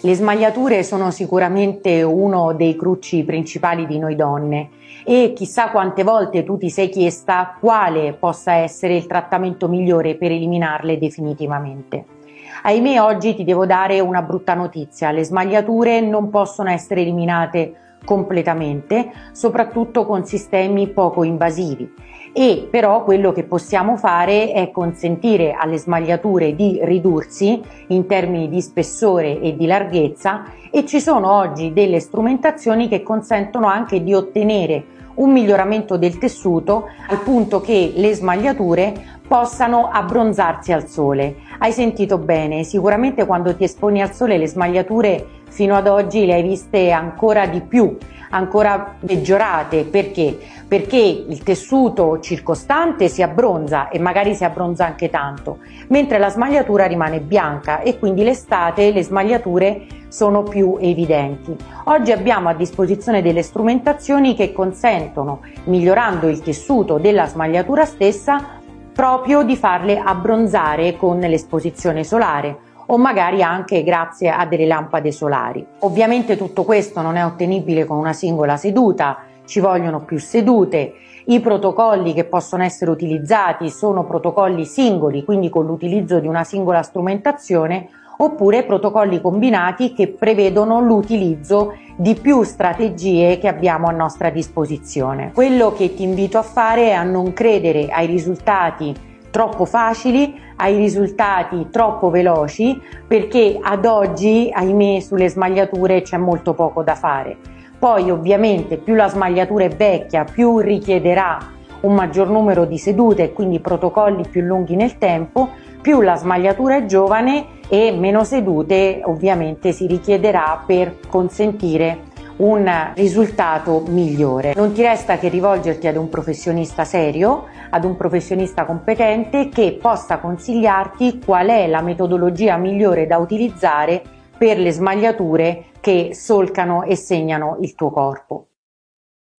Le smagliature sono sicuramente uno dei crucci principali di noi donne e chissà quante volte tu ti sei chiesta quale possa essere il trattamento migliore per eliminarle definitivamente. Ahimè oggi ti devo dare una brutta notizia, le smagliature non possono essere eliminate completamente, soprattutto con sistemi poco invasivi e però quello che possiamo fare è consentire alle smagliature di ridursi in termini di spessore e di larghezza e ci sono oggi delle strumentazioni che consentono anche di ottenere un miglioramento del tessuto al punto che le smagliature possano abbronzarsi al sole. Hai sentito bene, sicuramente quando ti esponi al sole le smagliature fino ad oggi le hai viste ancora di più ancora peggiorate perché? Perché il tessuto circostante si abbronza e magari si abbronza anche tanto, mentre la smagliatura rimane bianca e quindi l'estate le smagliature sono più evidenti. Oggi abbiamo a disposizione delle strumentazioni che consentono, migliorando il tessuto della smagliatura stessa, proprio di farle abbronzare con l'esposizione solare o magari anche grazie a delle lampade solari. Ovviamente tutto questo non è ottenibile con una singola seduta, ci vogliono più sedute, i protocolli che possono essere utilizzati sono protocolli singoli, quindi con l'utilizzo di una singola strumentazione, oppure protocolli combinati che prevedono l'utilizzo di più strategie che abbiamo a nostra disposizione. Quello che ti invito a fare è a non credere ai risultati troppo facili, ai risultati troppo veloci, perché ad oggi, ahimè, sulle smagliature c'è molto poco da fare. Poi ovviamente più la smagliatura è vecchia, più richiederà un maggior numero di sedute e quindi protocolli più lunghi nel tempo, più la smagliatura è giovane e meno sedute ovviamente si richiederà per consentire un risultato migliore. Non ti resta che rivolgerti ad un professionista serio, ad un professionista competente che possa consigliarti qual è la metodologia migliore da utilizzare per le smagliature che solcano e segnano il tuo corpo.